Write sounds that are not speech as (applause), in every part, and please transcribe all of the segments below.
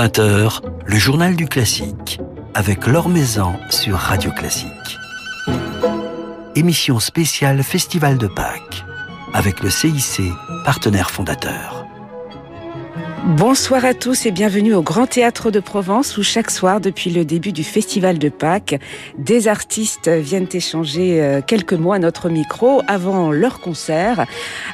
20h, le journal du classique, avec Laure Maison sur Radio Classique. Émission spéciale Festival de Pâques, avec le CIC, partenaire fondateur. Bonsoir à tous et bienvenue au Grand Théâtre de Provence où chaque soir depuis le début du Festival de Pâques, des artistes viennent échanger euh, quelques mots à notre micro avant leur concert.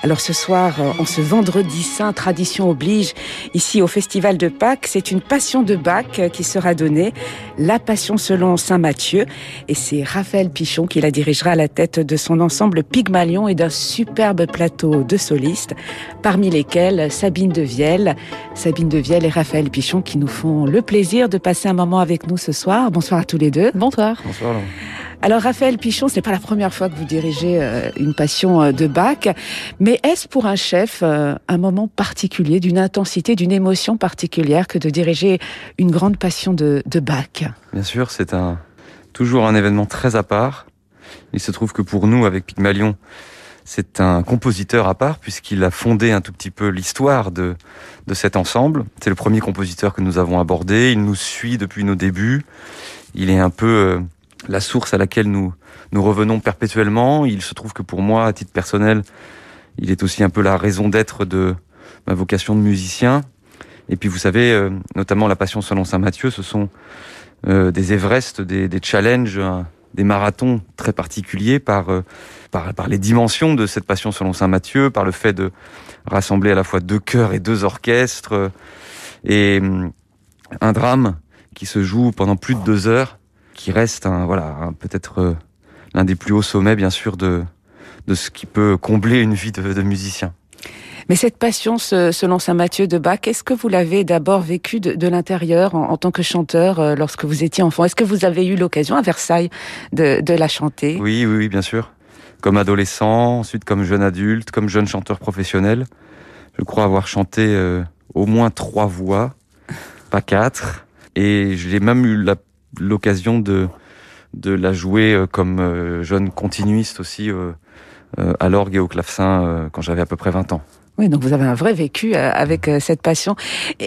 Alors ce soir, euh, en ce vendredi saint, tradition oblige, ici au Festival de Pâques, c'est une passion de Bach qui sera donnée, la passion selon Saint Matthieu et c'est Raphaël Pichon qui la dirigera à la tête de son ensemble Pygmalion et d'un superbe plateau de solistes, parmi lesquels Sabine de Vielle, Sabine Devielle et Raphaël Pichon qui nous font le plaisir de passer un moment avec nous ce soir. Bonsoir à tous les deux. Bonsoir. Bonsoir. Alors Raphaël Pichon, ce n'est pas la première fois que vous dirigez euh, une passion euh, de Bach, mais est-ce pour un chef euh, un moment particulier, d'une intensité, d'une émotion particulière que de diriger une grande passion de, de Bach? Bien sûr, c'est un, toujours un événement très à part. Il se trouve que pour nous, avec Pygmalion, c'est un compositeur à part puisqu'il a fondé un tout petit peu l'histoire de, de cet ensemble. C'est le premier compositeur que nous avons abordé. Il nous suit depuis nos débuts. Il est un peu euh, la source à laquelle nous, nous revenons perpétuellement. Il se trouve que pour moi, à titre personnel, il est aussi un peu la raison d'être de ma vocation de musicien. Et puis vous savez, euh, notamment la Passion selon Saint Matthieu, ce sont euh, des Everest, des, des challenges, des marathons très particuliers par par, les dimensions de cette passion selon saint Matthieu, par le fait de rassembler à la fois deux chœurs et deux orchestres, euh, et hum, un drame qui se joue pendant plus de deux heures, qui reste un, voilà, peut-être euh, l'un des plus hauts sommets, bien sûr, de, de ce qui peut combler une vie de, musicien. Mais cette passion, selon Saint Matthieu de Bach, est-ce que vous l'avez d'abord vécu de, l'intérieur en, tant que chanteur euh, lorsque vous étiez enfant? Est-ce que vous avez eu l'occasion à Versailles de, de la chanter? Oui, oui, oui, bien sûr comme adolescent, ensuite comme jeune adulte, comme jeune chanteur professionnel. Je crois avoir chanté euh, au moins trois voix, pas quatre. Et j'ai même eu l'occasion de, de la jouer euh, comme euh, jeune continuiste aussi à l'orgue et au clavecin quand j'avais à peu près 20 ans. Oui, donc vous avez un vrai vécu avec cette passion.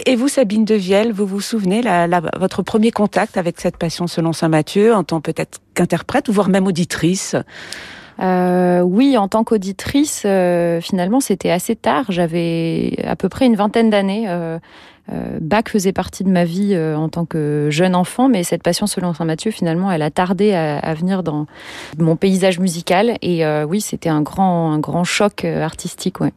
Et vous, Sabine de Vielle, vous vous souvenez la, votre premier contact avec cette passion selon Saint Matthieu, en tant peut-être qu'interprète voire même auditrice? Euh, oui, en tant qu'auditrice, euh, finalement, c'était assez tard. J'avais à peu près une vingtaine d'années. Euh, euh Bach faisait partie de ma vie en tant que jeune enfant, mais cette passion selon Saint Matthieu, finalement, elle a tardé à, venir dans mon paysage musical. Et oui, c'était un grand, un grand choc artistique. Ouais.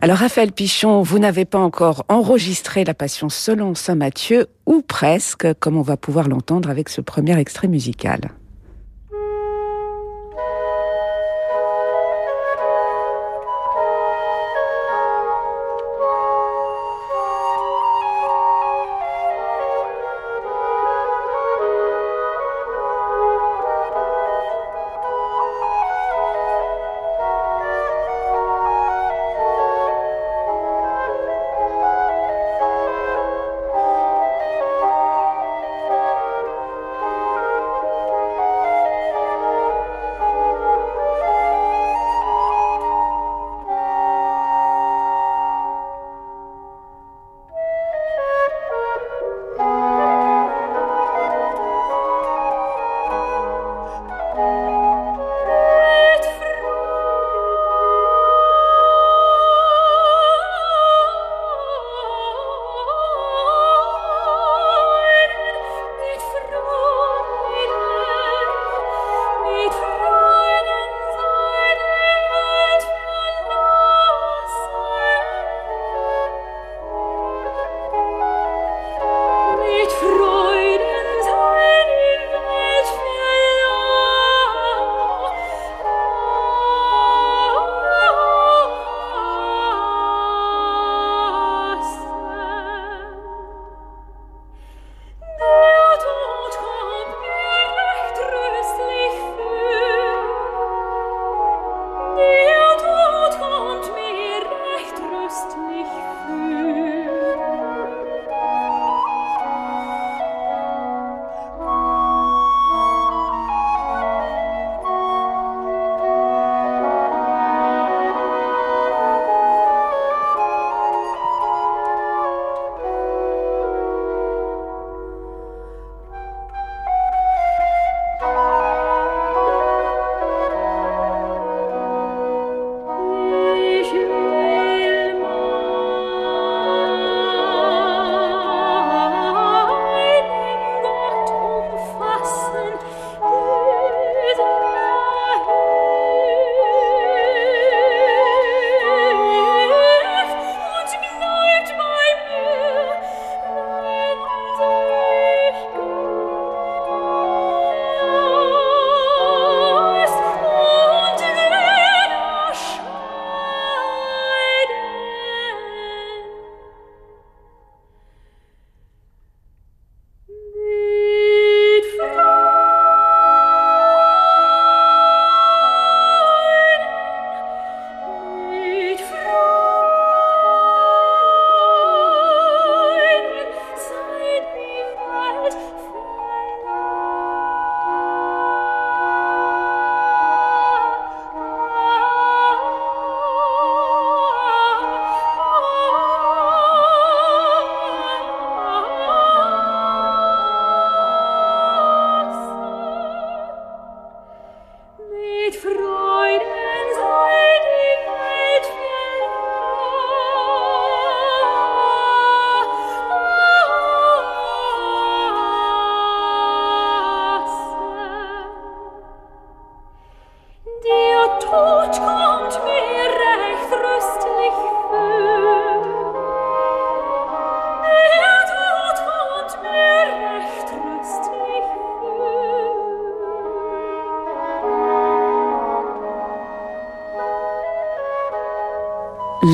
Alors Raphaël Pichon, vous n'avez pas encore enregistré la Passion selon Saint Matthieu, ou presque, comme on va pouvoir l'entendre avec ce premier extrait musical.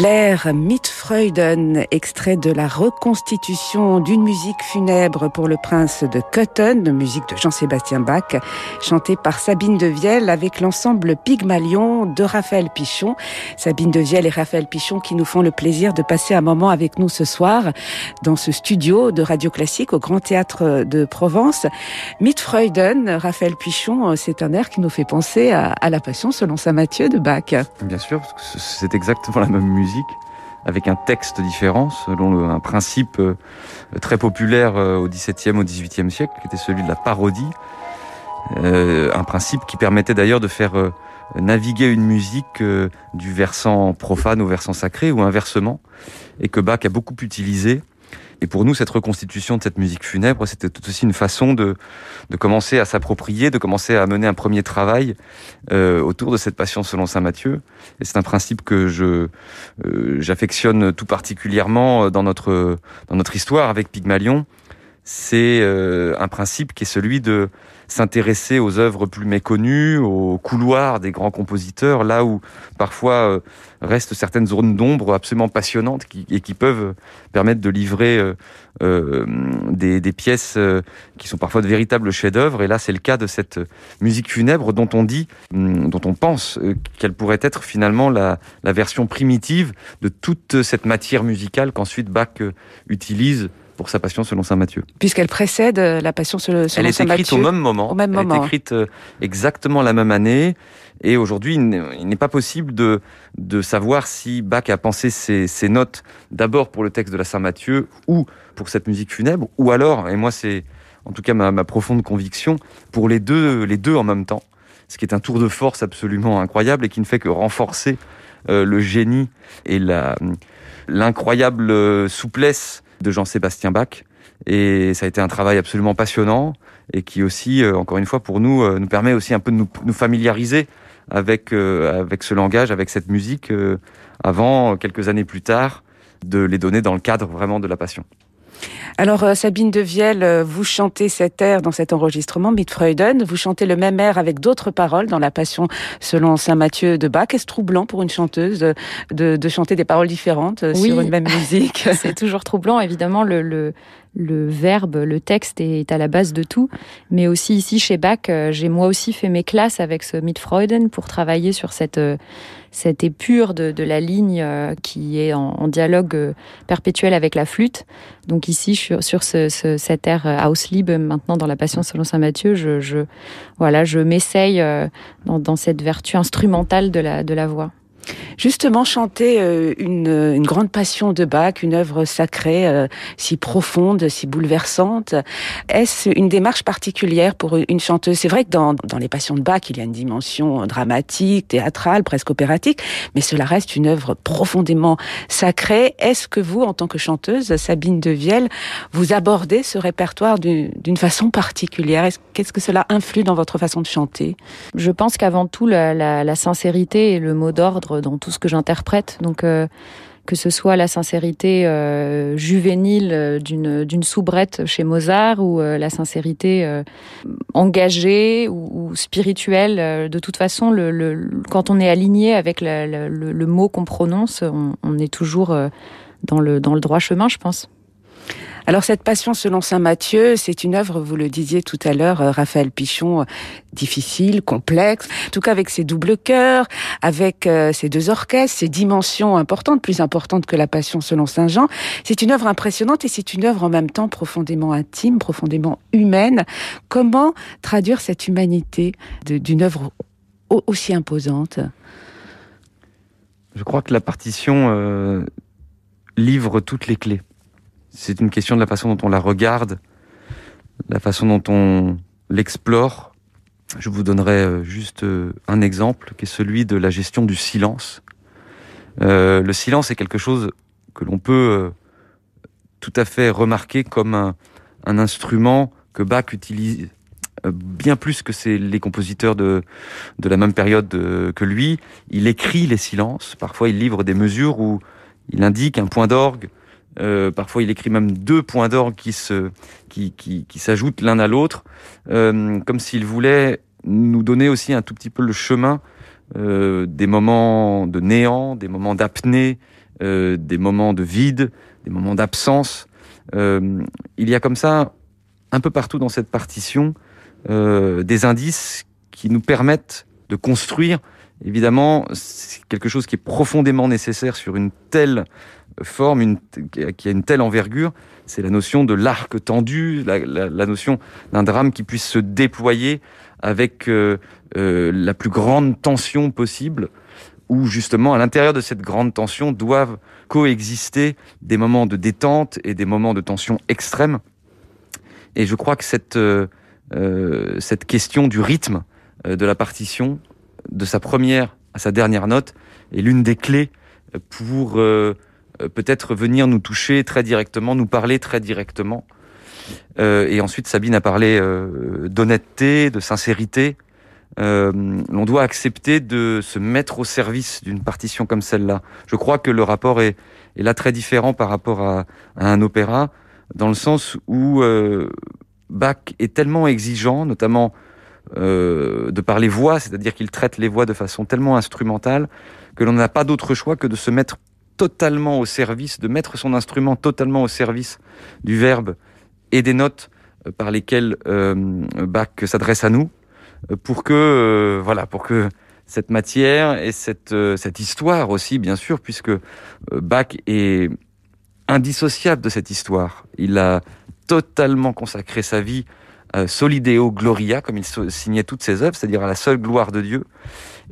L'air Mitfreuden, extrait de la reconstitution d'une musique funèbre pour le prince de Cotton, musique de Jean-Sébastien Bach, chantée par Sabine de Vielle avec l'ensemble Pygmalion de Raphaël Pichon. Sabine de Vielle et Raphaël Pichon qui nous font le plaisir de passer un moment avec nous ce soir dans ce studio de Radio Classique au Grand Théâtre de Provence. Mitfreuden, Raphaël Pichon, c'est un air qui nous fait penser à, la Passion selon Saint Matthieu de Bach. Bien sûr, c'est exactement la même musique avec un texte différent selon un principe euh, très populaire euh, au XVIIe, au XVIIIe siècle, qui était celui de la parodie. Euh, un principe qui permettait d'ailleurs de faire naviguer une musique du versant profane au versant sacré ou inversement, et que Bach a beaucoup utilisé et pour nous, cette reconstitution de cette musique funèbre, c'était tout aussi une façon de, de commencer à s'approprier, de commencer à mener un premier travail euh, autour de cette passion selon saint Matthieu. Et c'est un principe que je euh, j'affectionne tout particulièrement dans notre dans notre histoire avec Pygmalion. C'est euh, un principe qui est celui de s'intéresser aux œuvres plus méconnues, aux couloirs des grands compositeurs, là où parfois euh, restent certaines zones d'ombre absolument passionnantes qui, et qui peuvent permettre de livrer euh, euh des, des, pièces euh, qui sont parfois de véritables chefs-d'œuvre. Et là, c'est le cas de cette musique funèbre dont on dit, hum, dont on pense qu'elle pourrait être finalement la, la version primitive de toute cette matière musicale qu'ensuite Bach utilise pour sa passion selon saint Matthieu. Puisqu'elle précède euh, la passion selon, saint Matthieu. Elle est écrite au même moment. Au même Elle moment. est écrite euh, exactement la même année. Et aujourd'hui, il n'est pas possible de, de savoir si Bach a pensé ses, ses notes d'abord pour le texte de la Saint Matthieu ou pour cette musique funèbre, ou alors, et moi c'est en tout cas ma, ma profonde conviction, pour les deux, les deux en même temps. Ce qui est un tour de force absolument incroyable et qui ne fait que renforcer euh, le génie et l'incroyable souplesse de Jean-Sébastien Bach. Et ça a été un travail absolument passionnant et qui aussi, euh, encore une fois, pour nous, euh, nous permet aussi un peu de nous, familiariser avec, euh, avec ce langage, avec cette musique, avant, quelques années plus tard, de les donner dans le cadre vraiment de la passion. Alors euh, Sabine de Vielle, euh, vous chantez cet air dans cet enregistrement, Mitfreuden, vous chantez le même air avec d'autres paroles dans la Passion selon Saint Matthieu de Bach. Est-ce troublant pour une chanteuse de, de chanter des paroles différentes euh, oui. sur une même musique (laughs) C'est toujours troublant, évidemment. Le, le, le, verbe, le texte est à la base de tout. Mais aussi ici chez Bach, j'ai moi aussi fait mes classes avec ce Mitfreuden pour travailler sur cette cette épure de, de la ligne euh, qui est en, en, dialogue euh, perpétuel avec la flûte. Donc ici, sur, sur ce, ce, cet air euh, Auslieb, maintenant dans la Passion selon saint Matthieu, je, je voilà, je m'essaye dans, dans cette vertu instrumentale de la, de la voix. Justement, chanter euh, une, grande passion de Bach, une œuvre sacrée euh, si profonde, si bouleversante, est-ce une démarche particulière pour une chanteuse? C'est vrai que dans, les passions de Bach, il y a une dimension dramatique, théâtrale, presque opératique, mais cela reste une œuvre profondément sacrée. Est-ce que vous, en tant que chanteuse, Sabine de Vielle, vous abordez ce répertoire d'une façon particulière? Qu'est-ce que cela influe dans votre façon de chanter? Je pense qu'avant tout, la, la, la sincérité et le mot d'ordre dans tout ce que j'interprète. Donc euh, que ce soit la sincérité euh, juvénile d'une d'une soubrette chez Mozart ou euh, la sincérité euh, engagée ou, spirituelle. Euh, de toute façon, quand on est aligné avec le, mot qu'on prononce, on, on, est toujours euh, dans le dans le droit chemin, je pense. Alors cette passion selon saint Matthieu, c'est une œuvre, vous le disiez tout à l'heure, Raphaël Pichon, difficile, complexe, en tout cas avec ses doubles chœurs, avec euh, ses deux orchestres, ses dimensions importantes, plus importantes que la passion selon saint Jean. C'est une œuvre impressionnante et c'est une œuvre en même temps profondément intime, profondément humaine. Comment traduire cette humanité d'une œuvre aussi imposante? Je crois que la partition euh, livre toutes les clés c'est une question de la façon dont on la regarde, la façon dont on l'explore. Je vous donnerai juste un exemple qui est celui de la gestion du silence. Euh, le silence est quelque chose que l'on peut euh, tout à fait remarquer comme un, instrument que Bach utilise euh, bien plus que c'est les compositeurs de, de la même période de, que lui. Il écrit les silences. Parfois, il livre des mesures où il indique un point d'orgue, euh, parfois, il écrit même deux points d'orgue qui se, qui, qui, qui s'ajoutent l'un à l'autre, euh, comme s'il voulait nous donner aussi un tout petit peu le chemin des moments de néant, des moments d'apnée, des moments de vide, des moments d'absence. il y a comme ça, un peu partout dans cette partition, des indices qui nous permettent de construire. Évidemment, c'est quelque chose qui est profondément nécessaire sur une telle forme, qui a une telle envergure, c'est la notion de l'arc tendu, la, notion d'un drame qui puisse se déployer avec euh, euh, la plus grande tension possible, où justement à l'intérieur de cette grande tension doivent coexister des moments de détente et des moments de tension extrême. Et je crois que cette, euh, cette question du rythme de la partition, de sa première à sa dernière note, est l'une des clés pour peut-être venir nous toucher très directement, nous parler très directement. Euh, et ensuite, Sabine a parlé euh, d'honnêteté, de sincérité. L'on doit accepter de se mettre au service d'une partition comme celle-là. Je crois que le rapport est, là très différent par rapport à, un opéra, dans le sens où Bach est tellement exigeant, notamment de par les voix, c'est-à-dire qu'il traite les voix de façon tellement instrumentale que l'on n'a pas d'autre choix que de se mettre totalement au service, de mettre son instrument totalement au service du verbe et des notes euh, par lesquelles euh, Bach s'adresse à nous, euh, pour que voilà, pour que cette matière et cette cette histoire aussi, bien sûr, puisque Bach est indissociable de cette histoire. Il a totalement consacré sa vie Solideo Gloria, comme il signait toutes ses œuvres, c'est-à-dire à la seule gloire de Dieu.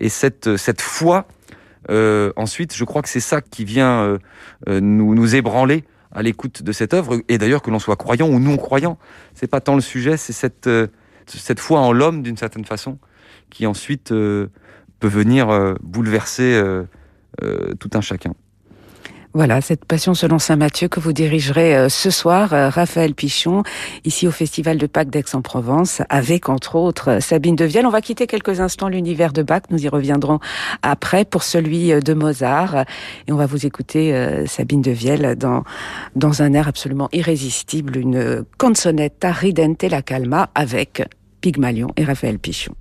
Et cette cette foi euh, ensuite, je crois que c'est ça qui vient euh, euh, nous, nous ébranler à l'écoute de cette œuvre, et d'ailleurs que l'on soit croyant ou non croyant, c'est pas tant le sujet, c'est cette cette foi en l'homme d'une certaine façon qui ensuite peut venir bouleverser tout un chacun. Voilà, cette passion selon Saint Matthieu que vous dirigerez euh, ce soir, euh, Raphaël Pichon, ici au Festival de Pâques d'Aix-en-Provence, avec entre autres Sabine Devielle. On va quitter quelques instants l'univers de Bach, nous y reviendrons après pour celui euh, de Mozart. Et on va vous écouter Sabine Devielle dans, dans un air absolument irrésistible, une canzonetta ridente la calma avec Pygmalion et Raphaël Pichon.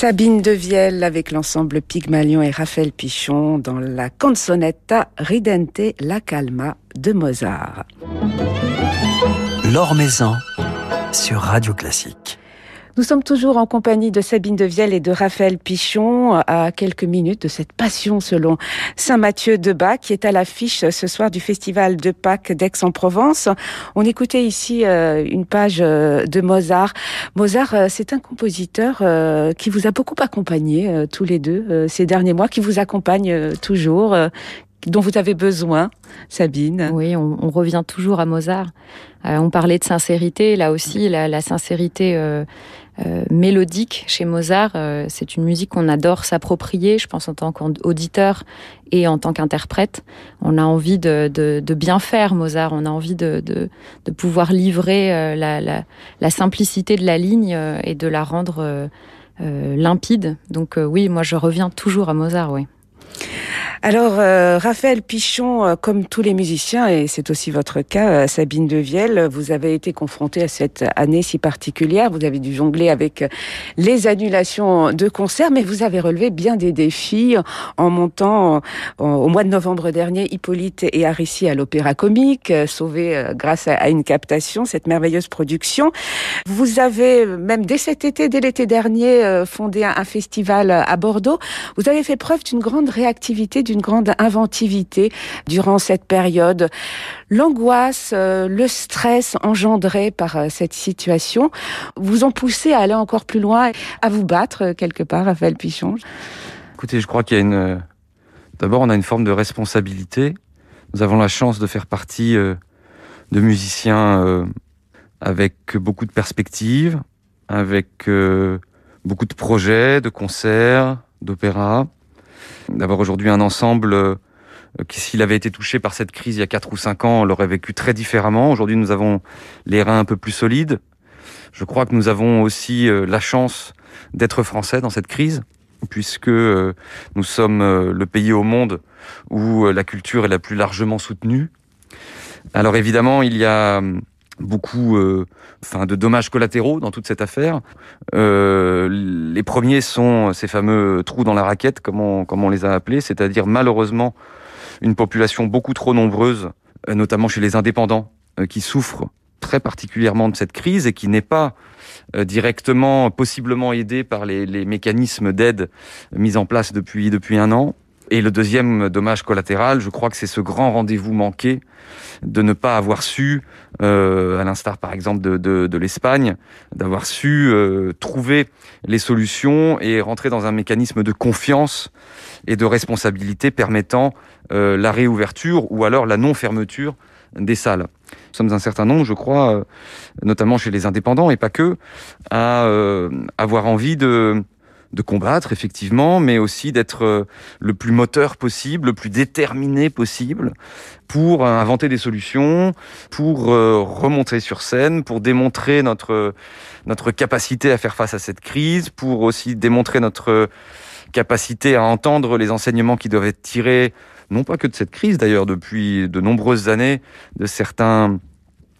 Sabine Devielle avec l'ensemble Pygmalion et Raphaël Pichon dans la canzonetta Ridente la Calma de Mozart. L'Or Maison sur Radio Classique. Nous sommes toujours en compagnie de Sabine Devielle et de Raphaël Pichon à quelques minutes de cette passion selon Saint Mathieu de Bach qui est à l'affiche ce soir du festival de Pâques d'Aix-en-Provence. On écoutait ici euh, une page euh, de Mozart. Mozart, euh, c'est un compositeur qui vous a beaucoup accompagné tous les deux ces derniers mois, qui vous accompagne toujours, dont vous avez besoin, Sabine. Oui, on, revient toujours à Mozart. on parlait de sincérité, là aussi, la, sincérité euh, mélodique chez Mozart. Euh, c'est une musique qu'on adore s'approprier, je pense en tant qu'auditeur et en tant qu'interprète. On a envie de, de, de, bien faire Mozart, on a envie de, de, pouvoir livrer euh, la, la, la, simplicité de la ligne et de la rendre limpide. Donc oui, moi je reviens toujours à Mozart, oui. Alors, euh, Raphaël Pichon, euh, comme tous les musiciens, et c'est aussi votre cas, euh, Sabine Devielle, vous avez été confronté à cette année si particulière. Vous avez dû jongler avec les annulations de concerts, mais vous avez relevé bien des défis en montant au mois de novembre dernier Hippolyte et Arissi à l'Opéra Comique, sauvé grâce à, une captation, cette merveilleuse production. Vous avez même dès cet été, dès l'été dernier, fondé un, un festival à Bordeaux. Vous avez fait preuve d'une grande réactivité d'une grande inventivité durant cette période. L'angoisse, euh, le stress engendré par euh, cette situation vous ont poussé à aller encore plus loin, à vous battre euh, quelque part, Raphaël Pichon Écoutez, je crois qu'il y a une... D'abord, on a une forme de responsabilité. Nous avons la chance de faire partie de musiciens avec beaucoup de perspectives, avec beaucoup de projets, de concerts, d'opéras d'avoir aujourd'hui un ensemble euh, qui, s'il avait été touché par cette crise il y a 4 ou 5 ans, l'aurait vécu très différemment. Aujourd'hui, nous avons les reins un peu plus solides. Je crois que nous avons aussi euh, la chance d'être français dans cette crise, puisque euh, nous sommes le pays au monde où la culture est la plus largement soutenue. Alors évidemment, il y a beaucoup euh, enfin de dommages collatéraux dans toute cette affaire. Euh, les premiers sont ces fameux trous dans la raquette, comme on, les a appelés, c'est-à-dire malheureusement une population beaucoup trop nombreuse, euh, notamment chez les indépendants, qui souffrent très particulièrement de cette crise et qui n'est pas directement, possiblement aidée par les, les mécanismes d'aide mis en place depuis, depuis un an. Et le deuxième dommage collatéral, je crois que c'est ce grand rendez-vous manqué de ne pas avoir su, euh, à l'instar par exemple de, de, de l'Espagne, d'avoir su euh, trouver les solutions et rentrer dans un mécanisme de confiance et de responsabilité permettant euh, la réouverture ou alors la non-fermeture des salles. Nous sommes un certain nombre, je crois, euh, notamment chez les indépendants et pas que, à euh, avoir envie de de combattre effectivement, mais aussi d'être euh, le plus moteur possible, le plus déterminé possible pour inventer des solutions, pour euh, remonter sur scène, pour démontrer notre notre capacité à faire face à cette crise, pour aussi démontrer notre capacité à entendre les enseignements qui doivent être tirés non pas que de cette crise d'ailleurs depuis de nombreuses années de certains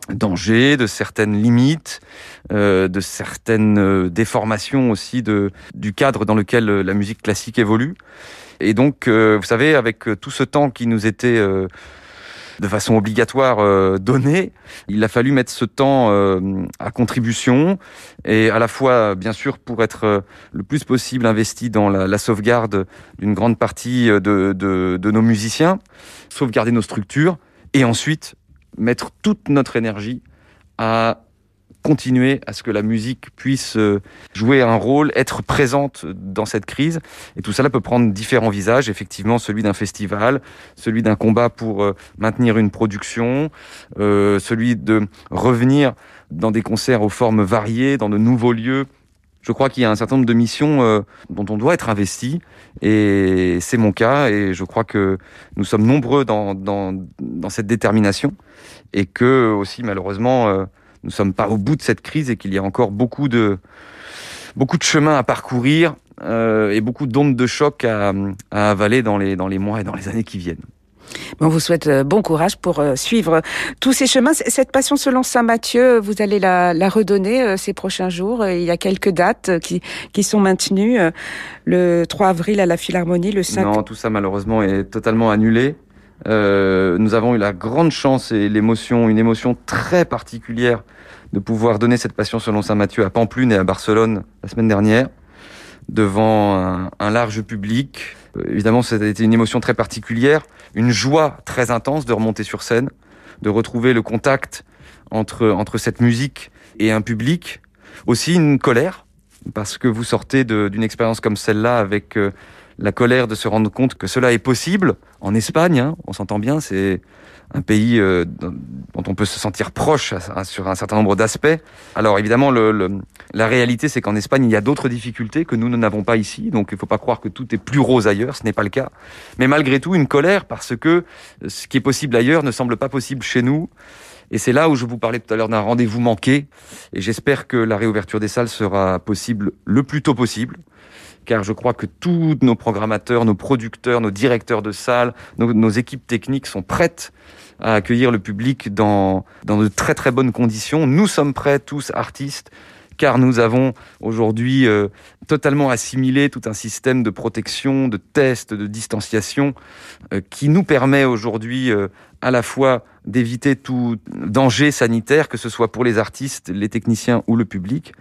dangers, de certaines limites, euh, de certaines euh, déformations aussi de, du cadre dans lequel euh, la musique classique évolue. Et donc, vous savez, avec tout ce temps qui nous était de façon obligatoire donné, il a fallu mettre ce temps à contribution et à la fois, bien sûr, pour être le plus possible investi dans la, la sauvegarde d'une grande partie de, de, de nos musiciens, sauvegarder nos structures et ensuite mettre toute notre énergie à continuer à ce que la musique puisse euh, jouer un rôle, être présente dans cette crise. Et tout cela peut prendre différents visages, effectivement celui d'un festival, celui d'un combat pour euh, maintenir une production, euh, celui de revenir dans des concerts aux formes variées, dans de nouveaux lieux. Je crois qu'il y a un certain nombre de missions dont on doit être investi, et c'est mon cas, et je crois que nous sommes nombreux dans, dans, dans cette détermination et que aussi malheureusement euh, nous sommes pas au bout de cette crise et qu'il y a encore beaucoup de beaucoup de chemin à parcourir euh, et beaucoup d'ondes de choc à, à, avaler dans les dans les mois et dans les années qui viennent. On vous souhaite euh, bon courage pour euh, suivre tous ces chemins. Cette passion selon Saint Matthieu, vous allez la, redonner euh, ces prochains jours. Il y a quelques dates qui, qui sont maintenues. Le 3 avril à la Philharmonie, le 5... Non, tout ça malheureusement est totalement annulé. Nous avons eu la grande chance et l'émotion, une émotion très particulière de pouvoir donner cette passion selon Saint Matthieu à Pamplune et à Barcelone la semaine dernière devant un, large public. Euh, évidemment, ça a été une émotion très particulière, une joie très intense de remonter sur scène, de retrouver le contact entre, entre cette musique et un public. Aussi une colère, parce que vous sortez d'une expérience comme celle-là avec euh, la colère de se rendre compte que cela est possible en Espagne. Hein, on s'entend bien, c'est un pays euh, dont on peut se sentir proche sur un certain nombre d'aspects. Alors évidemment, le, la réalité, c'est qu'en Espagne, il y a d'autres difficultés que nous n'avons pas ici. Donc il ne faut pas croire que tout est plus rose ailleurs, ce n'est pas le cas. Mais malgré tout, une colère parce que ce qui est possible ailleurs ne semble pas possible chez nous. Et c'est là où je vous parlais tout à l'heure d'un rendez-vous manqué. Et j'espère que la réouverture des salles sera possible le plus tôt possible car je crois que tous nos programmateurs, nos producteurs, nos directeurs de salles, nos, équipes techniques sont prêtes à accueillir le public dans, de très très bonnes conditions. Nous sommes prêts, tous artistes, car nous avons aujourd'hui euh, totalement assimilé tout un système de protection, de tests, de distanciation, euh, qui nous permet aujourd'hui euh, à la fois d'éviter tout danger sanitaire, que ce soit pour les artistes, les techniciens ou le public.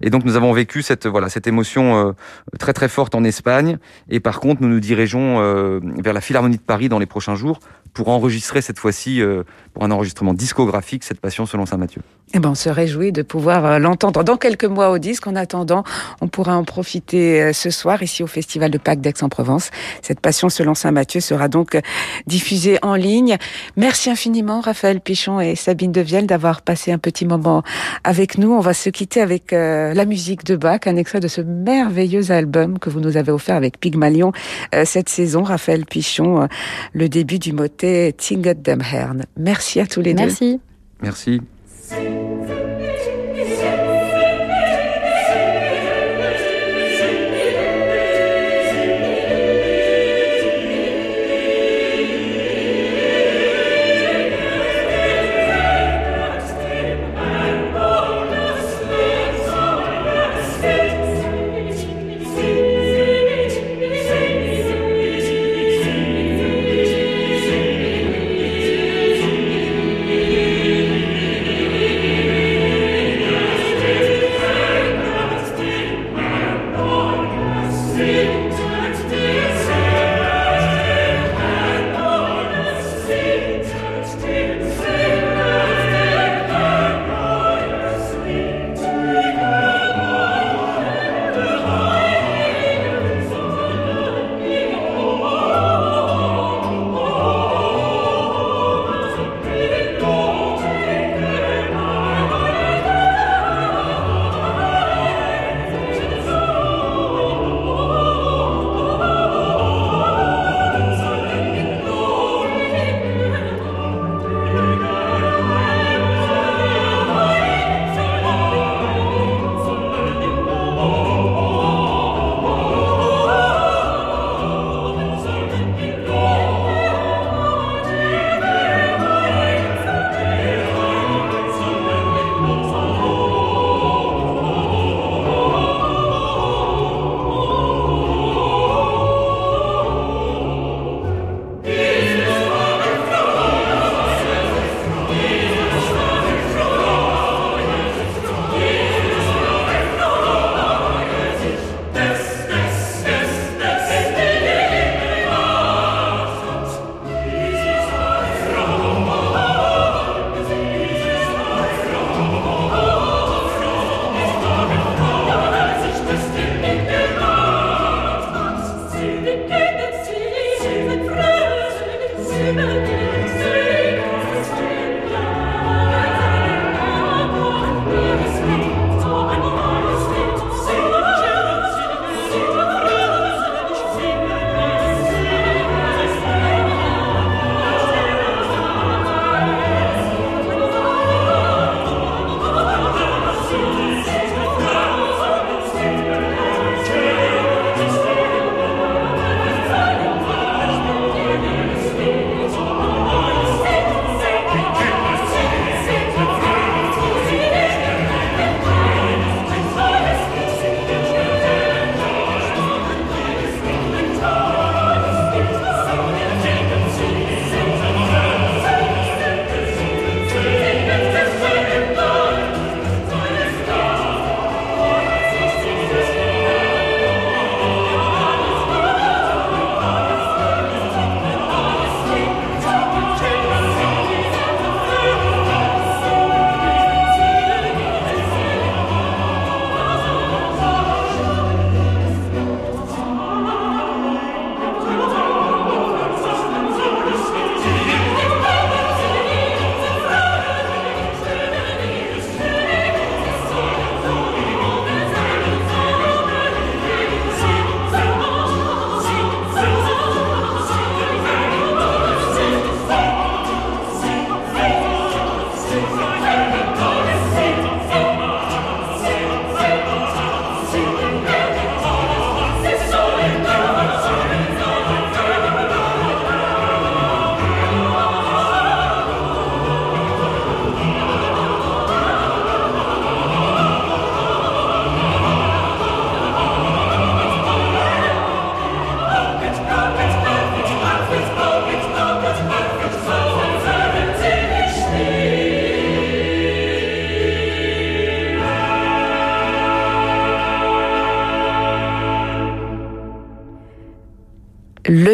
Et donc nous avons vécu cette voilà cette émotion euh, très très forte en Espagne. Et par contre, nous nous dirigeons euh, vers la Philharmonie de Paris dans les prochains jours pour enregistrer cette fois-ci, euh, pour un enregistrement discographique, cette passion selon Saint Matthieu. Eh ben, on se réjouit de pouvoir l'entendre dans quelques mois au disque. En attendant, on pourra en profiter ce soir ici au Festival de Pâques d'Aix-en-Provence. Cette passion selon Saint Matthieu sera donc diffusée en ligne. Merci infiniment, Raphaël Pichon et Sabine Devielle, d'avoir passé un petit moment avec nous. On va se quitter avec euh, la musique de Bach, un extrait de ce merveilleux album que vous nous avez offert avec Pygmalion euh, cette saison. Raphaël Pichon, euh, le début du motet Tinget dem Herrn. Merci à tous les deux. Merci. Merci.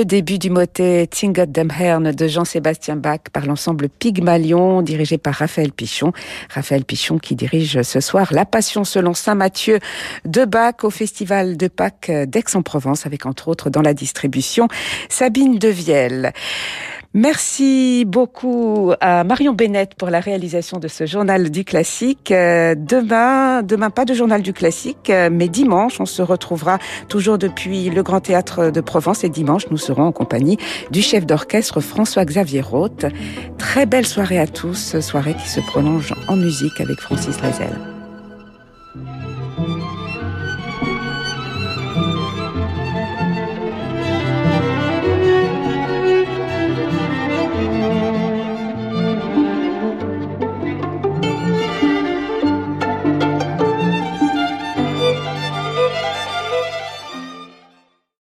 Début du motet Tingot dem Hern de Jean-Sébastien Bach par l'ensemble Pygmalion dirigé par Raphaël Pichon. Raphaël Pichon qui dirige ce soir La Passion selon Saint Matthieu de Bach au Festival de Pâques d'Aix-en-Provence avec entre autres dans la distribution Sabine Devielle. Merci beaucoup à Marion Bennett pour la réalisation de ce journal du classique. Euh, demain, demain pas de journal du classique, euh, mais dimanche, on se retrouvera toujours depuis le Grand Théâtre de Provence et dimanche, nous serons en compagnie du chef d'orchestre François-Xavier Roth. Très belle soirée à tous, soirée qui se prolonge en musique avec Francis Lazel.